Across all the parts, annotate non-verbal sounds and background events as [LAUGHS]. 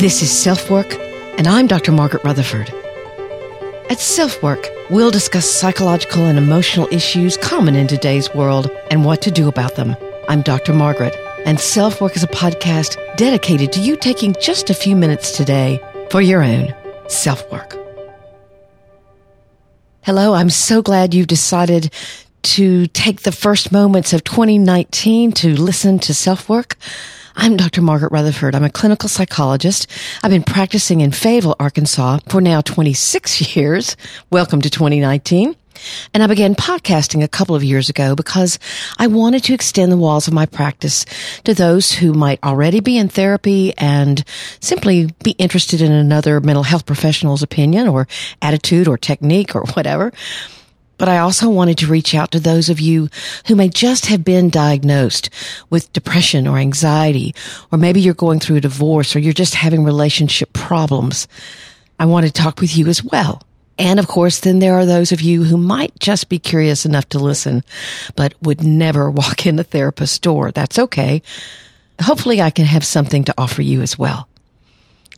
This is Self Work, and I'm Dr. Margaret Rutherford. At Self Work, we'll discuss psychological and emotional issues common in today's world and what to do about them. I'm Dr. Margaret, and Self Work is a podcast dedicated to you taking just a few minutes today for your own self work. Hello, I'm so glad you've decided to take the first moments of 2019 to listen to self work. I'm Dr. Margaret Rutherford. I'm a clinical psychologist. I've been practicing in Fayetteville, Arkansas for now 26 [LAUGHS] years. Welcome to 2019. And I began podcasting a couple of years ago because I wanted to extend the walls of my practice to those who might already be in therapy and simply be interested in another mental health professional's opinion or attitude or technique or [LAUGHS] whatever. But I also wanted to reach out to those of you who may just have been diagnosed with depression or anxiety, or maybe you're going through a divorce or you're just having relationship problems. I want to talk with you as well. And of course, then there are those of you who might just be curious enough to listen, but would never [LAUGHS] walk in a therapist's door. That's okay. Hopefully I can have something to offer you as well.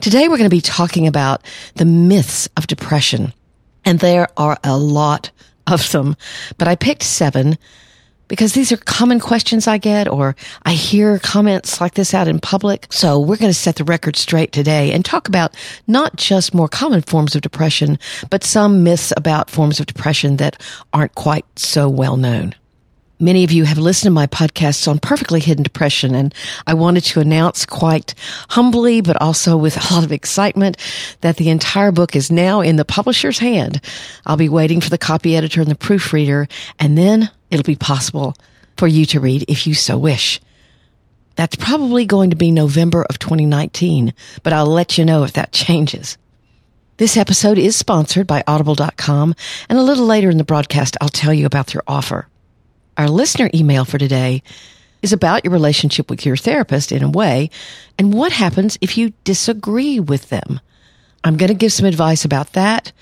Today we're going to be talking about the myths of depression. And there are a lot of them, but I picked seven because these are common questions I get or I hear comments like this out in public. So we're going to set the record straight today and talk about not just more common forms of depression, but some myths about forms of depression that aren't quite so well known. Many of you have listened to my podcasts on perfectly hidden depression, and I wanted to announce quite humbly, but also with a lot of excitement that the entire book is now in the publisher's hand. I'll be waiting for the copy editor and the proofreader, and then it'll be possible for you to read if you so wish. That's probably going to be November of 2019, but I'll let you know if that changes. This episode is sponsored by audible.com, and a little later in the broadcast, I'll tell you about their offer. Our listener email for today is about your relationship with your therapist in a way and what happens if you disagree with them. I'm going to give some advice about that.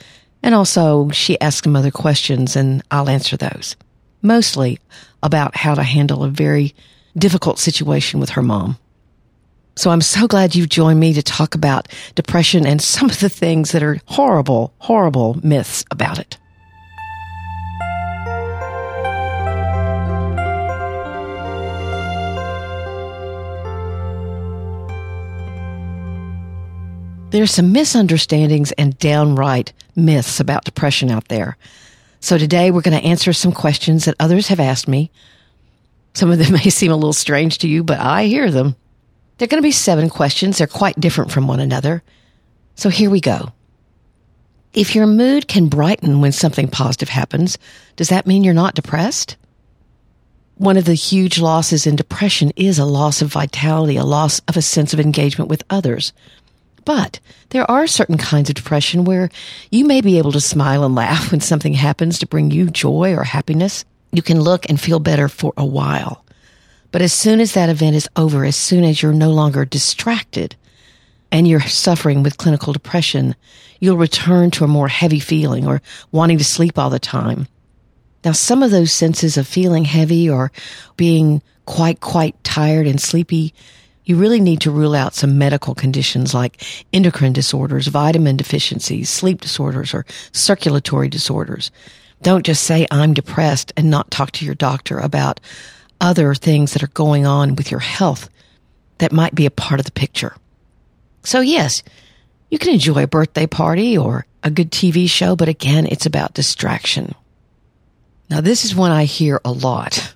And also she asks some other questions and I'll answer those. Mostly about how to handle a very difficult situation with her mom. So I'm so glad you've joined me to talk about depression and some of the things that are horrible, horrible myths about it. There's some misunderstandings and downright myths about depression out there. So today we're going to answer some questions that others have asked me. Some of them [LAUGHS] may seem a little strange to you, but I hear them. They're going to be seven questions. They're quite different from one another. So here we go. If your mood can brighten when something positive happens, does that mean you're not depressed? One of the huge losses in depression is a loss of vitality, a loss of a sense of engagement with others. But there are certain kinds of depression where you may be able to smile and laugh when something happens to bring you joy or happiness. You can look and feel better for a while. But as soon as that event is over, as soon as you're no longer distracted and you're suffering with clinical depression, you'll return to a more heavy feeling or wanting to sleep all the time. Now, some of those senses of feeling heavy or being quite, quite tired and sleepy you really need to rule out some medical conditions like endocrine disorders, vitamin deficiencies, sleep disorders, or circulatory disorders. Don't just say, I'm depressed and not talk to your doctor about other things that are going on with your health that might be a part of the picture. So yes, you can enjoy a birthday party or a good TV show, but again, it's about distraction. Now, this is one I hear a lot.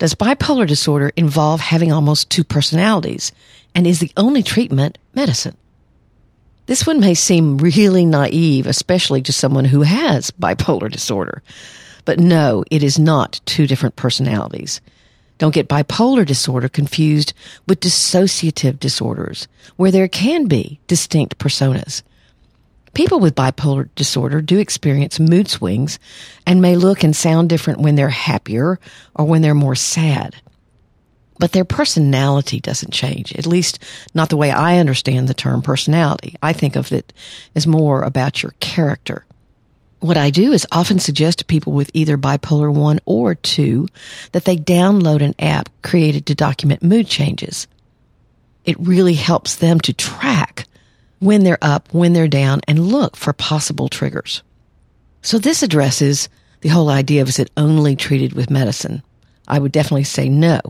Does bipolar disorder involve having almost two personalities? And is the only treatment medicine? This one may seem really naive, especially to someone who has bipolar disorder. But no, it is not two different personalities. Don't get bipolar disorder confused with dissociative disorders, where there can be distinct personas. People with bipolar disorder do experience mood swings and may look and sound different when they're happier or when they're more sad. But their personality doesn't change, at least not the way I understand the term personality. I think of it as more about your character. What I do is often suggest to people with either bipolar 1 or 2 that they download an app created to document mood changes. It really helps them to track when they're up, when they're down, and look for possible triggers. So this addresses the whole idea of is it only treated with medicine? I would definitely say no.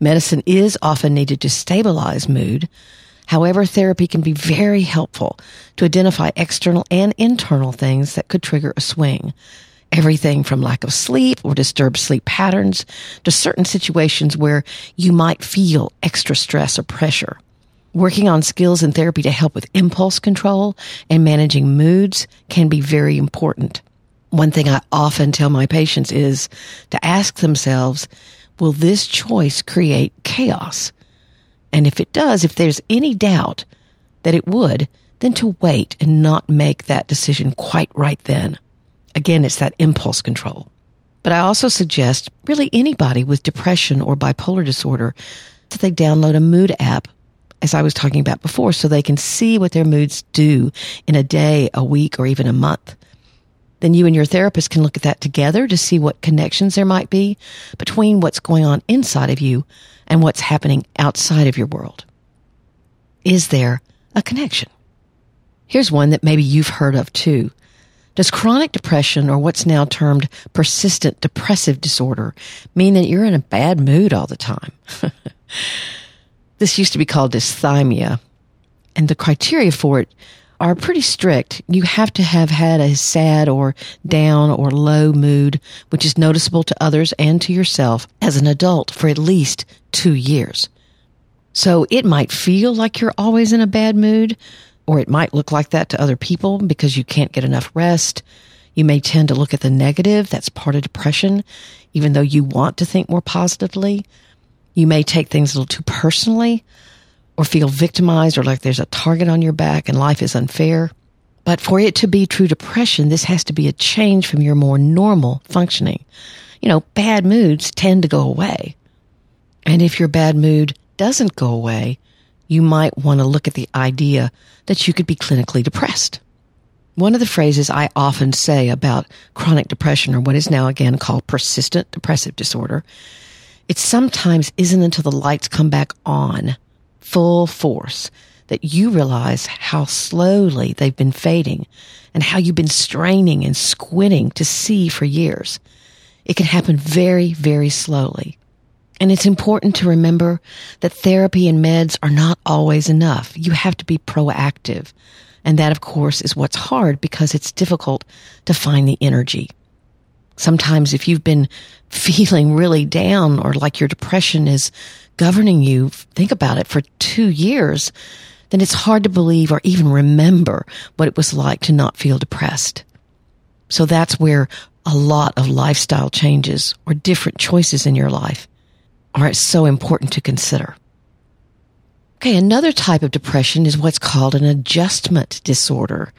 Medicine is often needed to stabilize mood. However, therapy can be very helpful to identify external and internal things that could trigger a swing. Everything from lack of sleep or disturbed sleep patterns to certain situations where you might feel extra stress or pressure. Working on skills in therapy to help with impulse control and managing moods can be very important. One thing I often tell my patients is to ask themselves, will this choice create chaos? And if it does, if there's any doubt that it would, then to wait and not make that decision quite right then. Again, it's that impulse control. But I also suggest really anybody with depression or bipolar disorder that they download a mood app, as I was talking about before, so they can see what their moods do in a day, a week, or even a month. Then you and your therapist can look at that together to see what connections there might be between what's going on inside of you and what's happening outside of your world. Is there a connection? Here's one that maybe you've heard of too. Does chronic depression or what's now termed persistent depressive disorder mean that you're in a bad mood all the time? [LAUGHS] this used to be called dysthymia and the criteria for it are pretty strict. You have to have had a sad or down or low mood, which is noticeable to others and to yourself as an adult for at least two years. So it might feel like you're always in a bad mood, or it might look like that to other people because you can't get enough rest. You may tend to look at the negative. That's part of depression, even though you want to think more positively. You may take things a little too personally or feel victimized or like there's a target on your back and life is unfair. But for it to be true depression, this has to be a change from your more normal functioning. You know, bad moods tend to go away. And if your bad mood doesn't go away, you might want to look at the idea that you could be clinically depressed. One of the phrases I often say about chronic depression or what is now again called persistent depressive disorder, it sometimes isn't until the lights come back on full force that you realize how slowly they've been fading and how you've been straining and squinting to see for years. It can happen very, very slowly. And it's important to remember that therapy and meds are not always enough. You have to be proactive. And that, of course, is what's hard because it's difficult to find the energy. Sometimes if you've been feeling really down or like your depression is governing you, think about it, for two years, then it's hard to believe or even remember what it was like to not feel depressed. So that's where a lot of lifestyle changes or different choices in your life are so important to consider. Okay, another type of depression is what's called an adjustment disorder.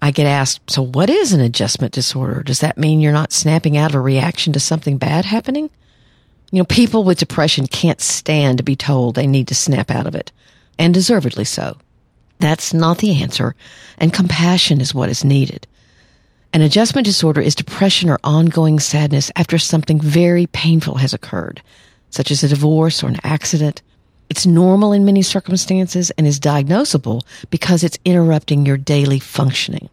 I get asked, so what is an adjustment disorder? Does that mean you're not snapping out of a reaction to something bad happening? You know, people with depression can't stand to be told they need to snap out of it, and deservedly so. That's not the answer, and compassion is what is needed. An adjustment disorder is depression or ongoing sadness after something very painful has occurred such as a divorce or an accident. It's normal in many circumstances and is diagnosable because it's interrupting your daily functioning.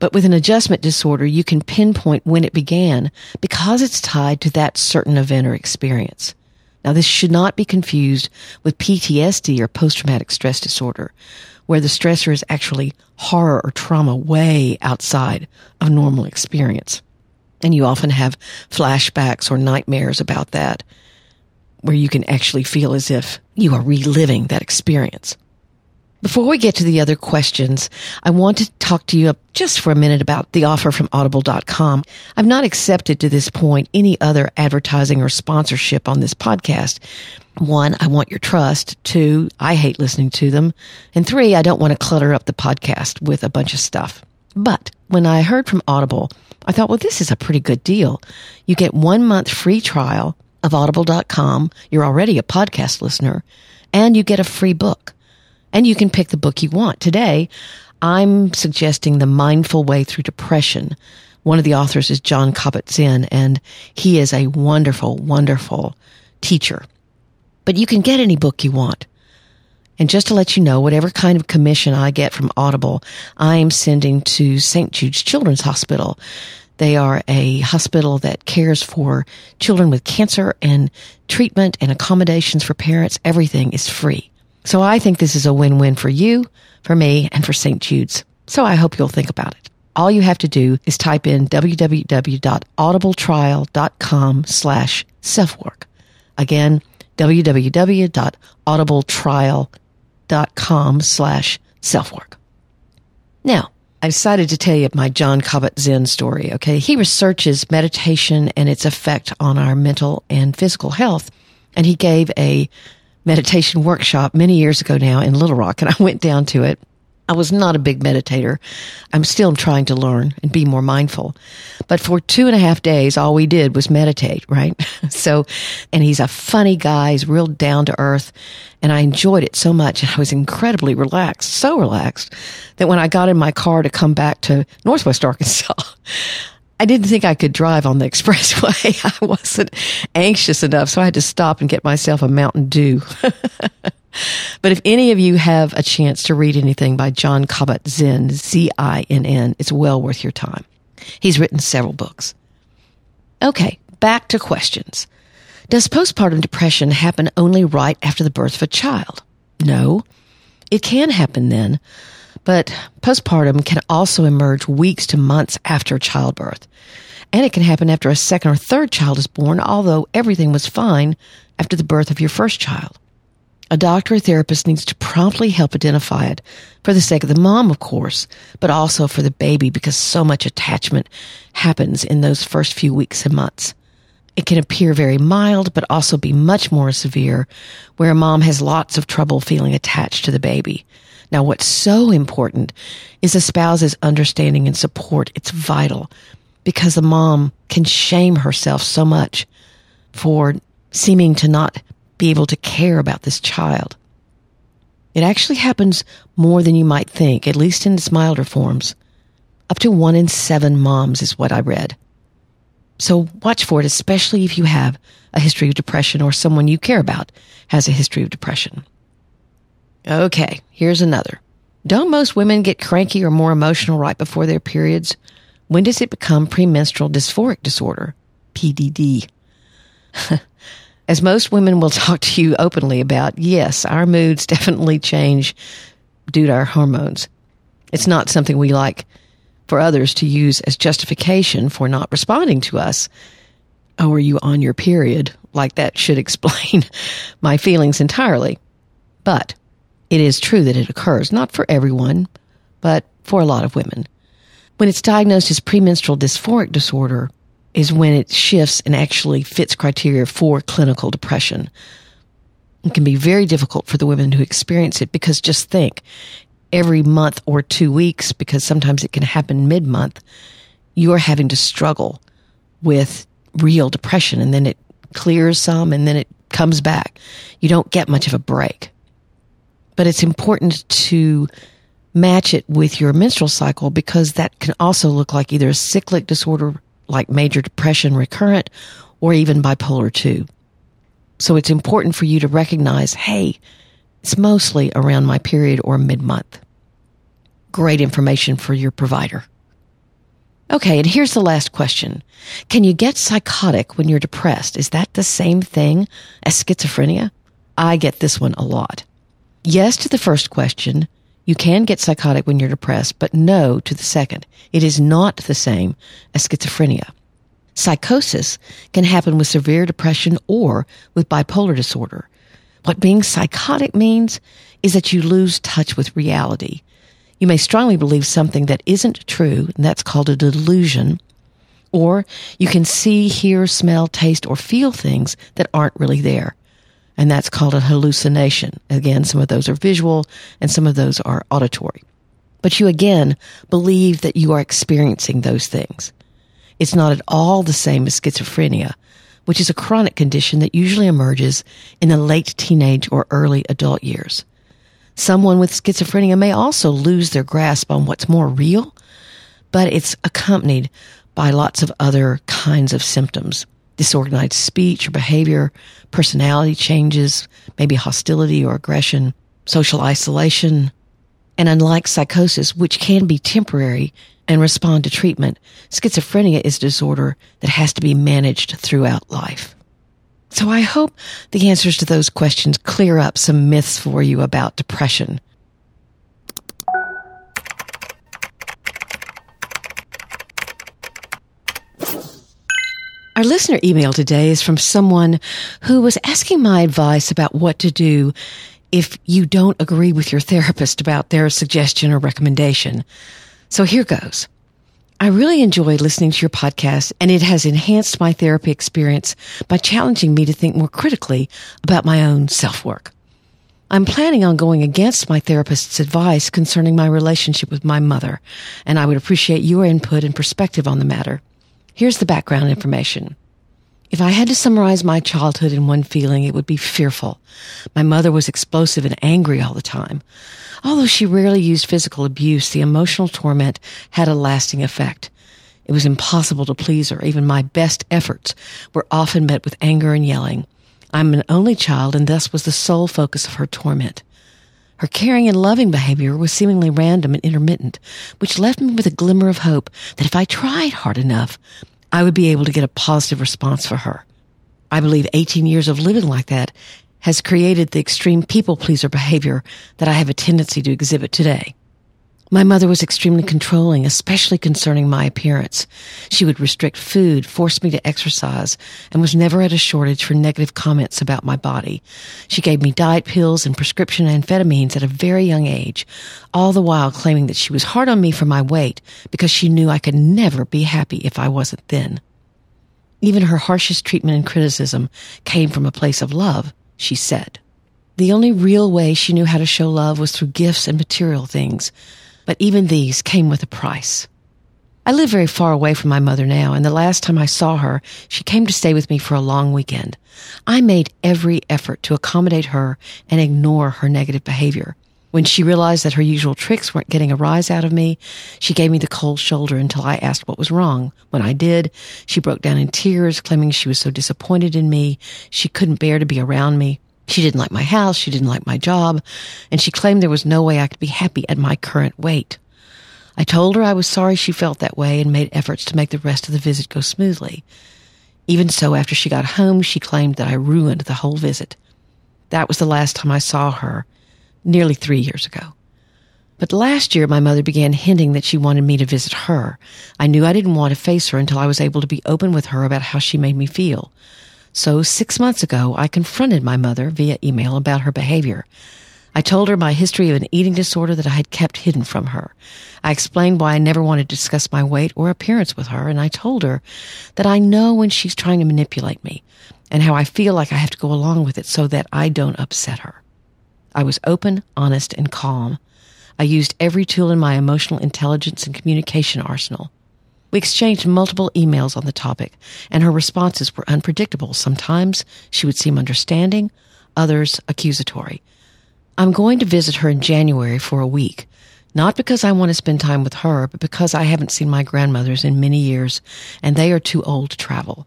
But with an adjustment disorder, you can pinpoint when it began because it's tied to that certain event or experience. Now, this should not be confused with PTSD or post-traumatic stress disorder, where the stressor is actually horror or trauma way outside of normal experience. And you often have flashbacks or nightmares about that where you can actually feel as if you are reliving that experience. Before we get to the other questions, I want to talk to you just for a minute about the offer from audible.com. I've not accepted to this point any other advertising or sponsorship on this podcast. One, I want your trust. Two, I hate listening to them. And three, I don't want to clutter up the podcast with a bunch of stuff. But when I heard from Audible, I thought, well, this is a pretty good deal. You get one month free trial of audible.com. You're already a podcast listener and you get a free book and you can pick the book you want. Today, I'm suggesting The Mindful Way Through Depression. One of the authors is Jon Kabat-Zinn and he is a wonderful, wonderful teacher. But you can get any book you want. And just to let you know, whatever kind of commission I get from Audible, I am sending to St. Jude's Children's Hospital. They are a hospital that cares for children with cancer and treatment and accommodations for parents. Everything is free. So I think this is a win-win for you, for me, and for St. Jude's. So I hope you'll think about it. All you have to do is type in www.audibletrial.com slash selfwork. Again, www.audibletrial.com slash selfwork. Now, I decided to tell you my Jon Kabat-Zinn story. Okay. He researches meditation and its effect on our mental and physical health. And he gave a meditation workshop many years ago now in Little Rock and I went down to it I was not a big meditator. I'm still trying to learn and be more mindful. But for two and a half days, all we did was meditate, right? [LAUGHS] so, and he's a funny guy. He's real down to earth. And I enjoyed it so much. And I was incredibly relaxed, so relaxed that when I got in my car to come back to Northwest Arkansas, [LAUGHS] I didn't think I could drive on the [LAUGHS] expressway. I wasn't anxious enough. So I had to stop and get myself a Mountain Dew. [LAUGHS] But if any of you have a chance to read anything by Jon Kabat-Zinn, Z-I-N-N, it's well worth your time. He's written several books. Okay, back to questions. Does postpartum depression happen only right after the birth of a child? No. It can happen then, but postpartum can also emerge weeks to months after childbirth. And it can happen after a second or third child is born, although everything was fine after the birth of your first child. A doctor or therapist needs to promptly help identify it for the sake of the mom, of course, but also for the baby because so much attachment happens in those first few weeks and months. It can appear very mild, but also be much more severe where a mom has lots of trouble feeling attached to the baby. Now, what's so important is a spouse's understanding and support. It's vital because the mom can shame herself so much for seeming to not be able to care about this child. It actually happens more than you might think, at least in its milder forms. Up to one in seven moms is what I read. So watch for it, especially if you have a history of depression or someone you care about has a history of depression. Okay, here's another. Don't most women get cranky or more emotional right before their periods? When does it become premenstrual dysphoric disorder? PDD. [LAUGHS] as most women will [LAUGHS] talk to you openly about, yes, our moods [LAUGHS] definitely change due to our hormones. It's not something we like for others to use as justification for not responding to us. Oh, are you on your period? Like that should [LAUGHS] explain my feelings entirely. But it is true that it occurs, not for everyone, but for a lot of women. When it's diagnosed as premenstrual dysphoric disorder, is when it shifts and actually fits criteria for clinical depression. It can be very difficult for the women who experience it because just think every month or two weeks, because sometimes it can happen mid month, you are having to struggle with real depression and then it clears some and then it comes back. You don't get much of a break. But it's important to match it with your menstrual cycle because that can also look like either a cyclic disorder like major depression recurrent or even bipolar 2. So it's important for you to recognize, hey, it's mostly around my period or mid month. Great information for your provider. Okay, and here's the last question. Can you get psychotic when you're depressed? Is that the same thing as schizophrenia? I get this one a lot. Yes to the first question. You can get psychotic when you're depressed, but no to the second. It is not the same as schizophrenia. Psychosis can happen with severe depression or with bipolar disorder. What being psychotic means is that you lose touch with reality. You may strongly believe something that isn't true, and that's called a delusion. Or you can see, hear, smell, taste, or feel things that aren't really there and that's called a hallucination. Again, some of those are visual and some of those are auditory. But you again believe that you are experiencing those things. It's not at all the same as schizophrenia, which is a chronic condition that usually emerges in the late teenage or early adult years. Someone with schizophrenia may also lose their grasp on what's more real, but it's accompanied by lots of other kinds of symptoms disorganized speech or behavior, personality changes, maybe hostility or aggression. social isolation, and unlike psychosis, which can be temporary and respond to treatment, schizophrenia is a disorder that has to be managed throughout life. So I hope the answers to those questions clear up some myths for you about depression. Our listener email today is from someone who was asking my advice about what to do if you don't agree with your therapist about their suggestion or recommendation. So here goes. I really enjoy listening to your podcast and it has enhanced my therapy experience by challenging me to think more critically about my own self work. I'm planning on going against my therapist's advice concerning my relationship with my mother, and I would appreciate your input and perspective on the matter. Here's the background information. If I had to summarize my childhood in one feeling, it would be fearful. My mother was explosive and angry all the time. Although she rarely used physical abuse, the emotional torment had a lasting effect. It was impossible to please her. Even my best efforts were often met with anger and yelling. I'm an only child and thus was the sole focus of her torment. Her caring and loving behavior was seemingly random and intermittent, which left me with a glimmer of hope that if I tried hard enough, I would be able to get a positive response for her. I believe 18 years of living like that has created the extreme people pleaser behavior that I have a tendency to exhibit today. My mother was extremely controlling, especially concerning my appearance. She would restrict food, force me to exercise, and was never at a shortage for negative comments about my body. She gave me diet pills and prescription amphetamines at a very young age, all the while claiming that she was hard on me for my weight because she knew I could never be happy if I wasn't thin. Even her harshest treatment and criticism came from a place of love, she said. The only real way she knew how to show love was through gifts and material things but even these came with a price. I live very far away from my mother now, and the last time I saw her, she came to stay with me for a long weekend. I made every effort to accommodate her and ignore her negative behavior. When she realized that her usual tricks weren't getting a rise out of me, she gave me the cold shoulder until I asked what was wrong. When I did, she broke down in tears, claiming she was so disappointed in me, she couldn't bear to be around me. She didn't like my house. She didn't like my job. And she claimed there was no way I could be happy at my current weight. I told her I was sorry she felt that way and made efforts to make the rest of the visit go smoothly. Even so, after she got home, she claimed that I ruined the whole visit. That was the last time I saw her, nearly three years ago. But last year, my mother began hinting that she wanted me to visit her. I knew I didn't want to face her until I was able to be open with her about how she made me feel. So six months ago, I confronted my mother via email about her behavior. I told her my history of an eating disorder that I had kept hidden from her. I explained why I never wanted to discuss my weight or appearance with her, and I told her that I know when she's trying to manipulate me and how I feel like I have to go along with it so that I don't upset her. I was open, honest, and calm. I used every tool in my emotional intelligence and communication arsenal. We exchanged multiple emails on the topic, and her responses were unpredictable. Sometimes she would seem understanding, others accusatory. I'm going to visit her in January for a week, not because I want to spend time with her, but because I haven't seen my grandmothers in many years, and they are too old to travel.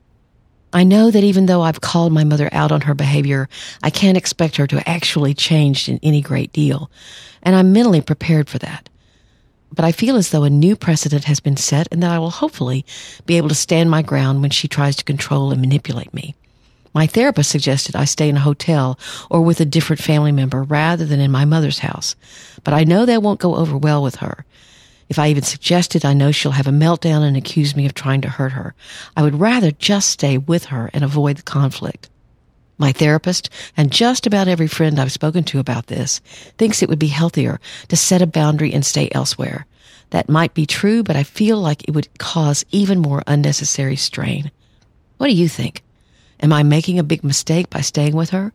I know that even though I've called my mother out on her behavior, I can't expect her to actually change in any great deal, and I'm mentally prepared for that but I feel as though a new precedent has been set and that I will hopefully be able to stand my ground when she tries to control and manipulate me. My therapist suggested I stay in a hotel or with a different family member rather than in my mother's house, but I know that won't go over well with her. If I even suggest it, I know she'll have a meltdown and accuse me of trying to hurt her. I would rather just stay with her and avoid the conflict. My therapist and just about every friend I've spoken to about this thinks it would be healthier to set a boundary and stay elsewhere. That might be true, but I feel like it would cause even more unnecessary strain. What do you think? Am I making a big mistake by staying with her?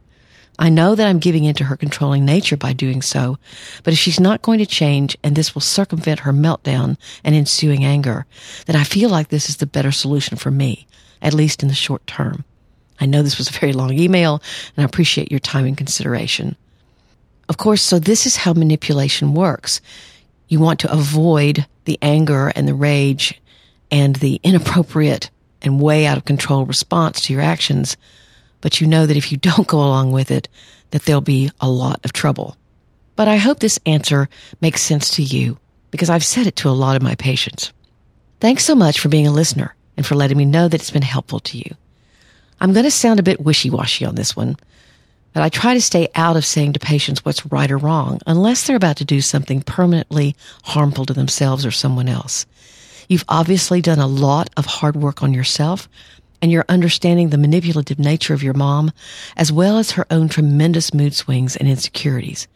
I know that I'm giving into her controlling nature by doing so, but if she's not going to change and this will circumvent her meltdown and ensuing anger, then I feel like this is the better solution for me, at least in the short term. I know this was a very long email and I appreciate your time and consideration. Of course, so this is how manipulation works. You want to avoid the anger and the rage and the inappropriate and way out of control response to your actions, but you know that if you [LAUGHS] don't go along with it, that there'll be a lot of trouble. But I hope this answer makes sense to you because I've said it to a lot of my patients. Thanks so much for being a listener and for letting me know that it's been helpful to you. I'm going to sound a bit wishy-washy on this one, but I try to stay out of saying to patients what's right or wrong unless they're about to do something permanently harmful to themselves or someone else. You've obviously done a lot of hard work on yourself and you're understanding the manipulative nature of your mom as well as her own tremendous mood swings and insecurities.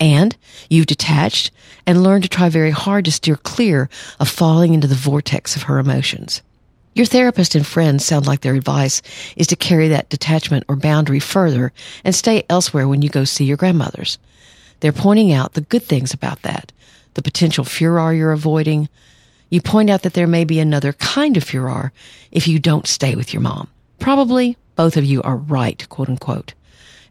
And you've detached and learned to try very hard to steer clear of falling into the vortex of her emotions. Your therapist and friends sound like their advice is to carry that detachment or boundary further and stay elsewhere when you go see your grandmothers. They're pointing out the good things about that, the potential furor you're avoiding. You point out that there may be another kind of furor if you don't stay with your mom. Probably both of you are right, quote unquote.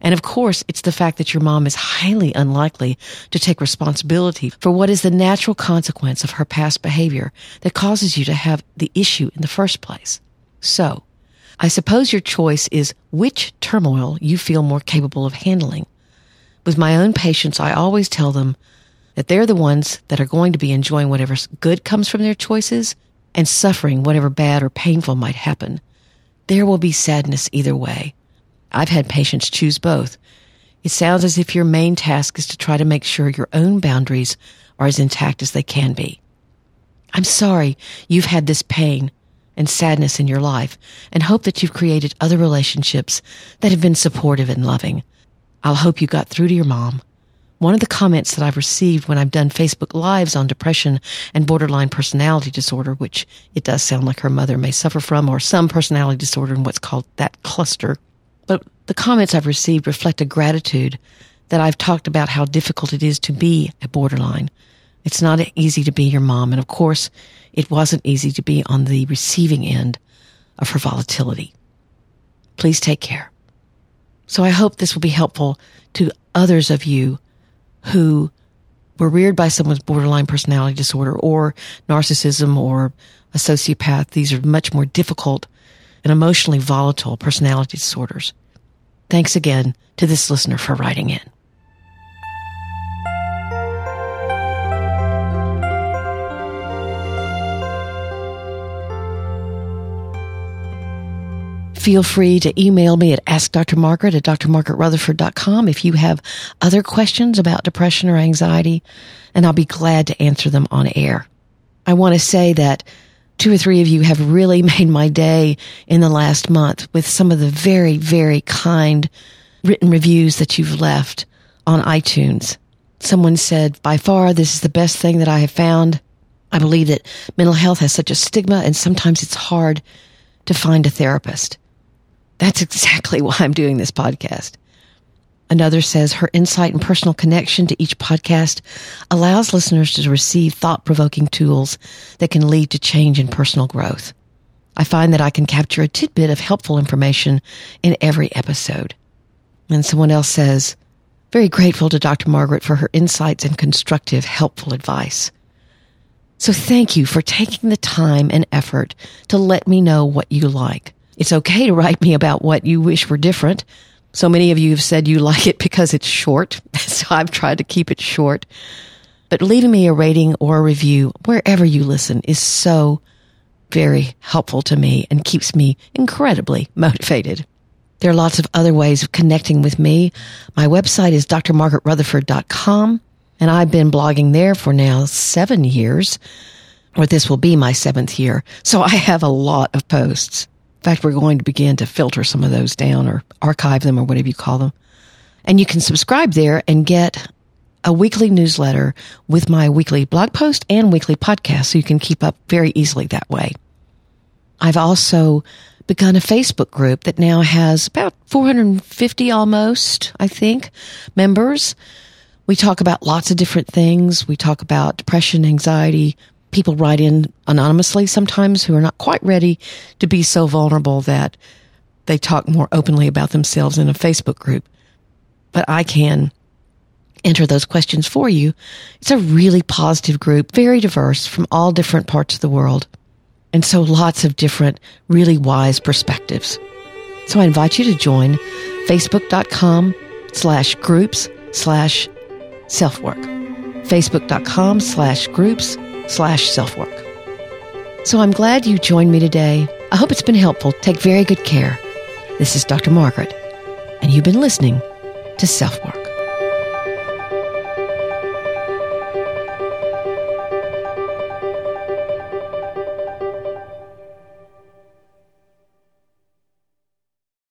And of course, it's the fact that your mom is highly unlikely to take responsibility for what is the natural consequence of her past behavior that causes you to have the issue in the first place. So, I suppose your choice is which turmoil you feel more capable of handling. With my own patients, I always tell them that they're the ones that are going to be enjoying whatever good comes from their choices and suffering whatever bad or painful might happen. There will be sadness either way. I've had patients choose both. It sounds as if your main task is to try to make sure your own boundaries are as intact as they can be. I'm sorry you've had this pain and sadness in your life and hope that you've created other relationships that have been supportive and loving. I'll hope you got through to your mom. One of the comments that I've received when I've done Facebook Lives on depression and borderline personality disorder, which it does sound like her mother may suffer from, or some personality disorder in what's called that cluster, but the comments I've received reflect a gratitude that I've talked about how difficult it is to be a borderline. It's not easy to be your mom. And of course, it wasn't easy to be on the receiving end of her volatility. Please take care. So I hope this will be helpful to others of you who were reared by someone's borderline personality disorder or narcissism or a sociopath. These are much more difficult and emotionally volatile personality disorders. Thanks again to this listener for writing in. Feel free to email me at askdrmargaret at drmargaretrutherford.com if you have other questions about depression or anxiety, and I'll be glad to answer them on air. I want to say that two or three of you have really [LAUGHS] made my day in the last month with some of the very, very kind written reviews that you've left on iTunes. Someone said, by far, this is the best thing that I have found. I believe that mental health has such a stigma and sometimes it's hard to find a therapist. That's exactly [LAUGHS] why I'm doing this podcast. Another says her insight and personal connection to each podcast allows listeners to receive thought provoking tools that can lead to change and personal growth. I find that I can capture a tidbit of helpful information in every episode. And someone else says, very grateful to Dr. Margaret for her insights and constructive, helpful advice. So thank you for taking the time and effort to let me know what you like. It's okay to write me about what you wish were different. So many of you have said you [LAUGHS] like it because it's short. [LAUGHS] So I've tried to keep it short. But leaving me a rating or a review wherever you listen is so very helpful to me and keeps me incredibly [LAUGHS] motivated. There are lots of other ways of connecting with me. My website is drmargaretrutherford.com and I've been blogging there for now seven years, or this will be my seventh year. So I have a lot of posts. Fact, we're going to begin to filter some of those down or archive them or whatever you call them. And you can subscribe there and get a weekly newsletter with my weekly blog post and weekly podcast so you can keep up very easily that way. I've also begun a Facebook group that now has about 450 almost, I think, members. We talk about lots of different things. We talk about depression, anxiety, people write in anonymously sometimes who are not quite ready to be so vulnerable that they talk more openly about themselves in a Facebook group. But I can enter those questions for you. It's a really positive group, very diverse from all different parts of the world. And so lots of different, really wise perspectives. So I invite you to join facebook.com slash groups slash self-work. Facebook.com slash groups slash self-work. So I'm glad you joined me today. I hope it's been helpful. Take very good care. This is Dr. Margaret, and you've been listening to Self Work.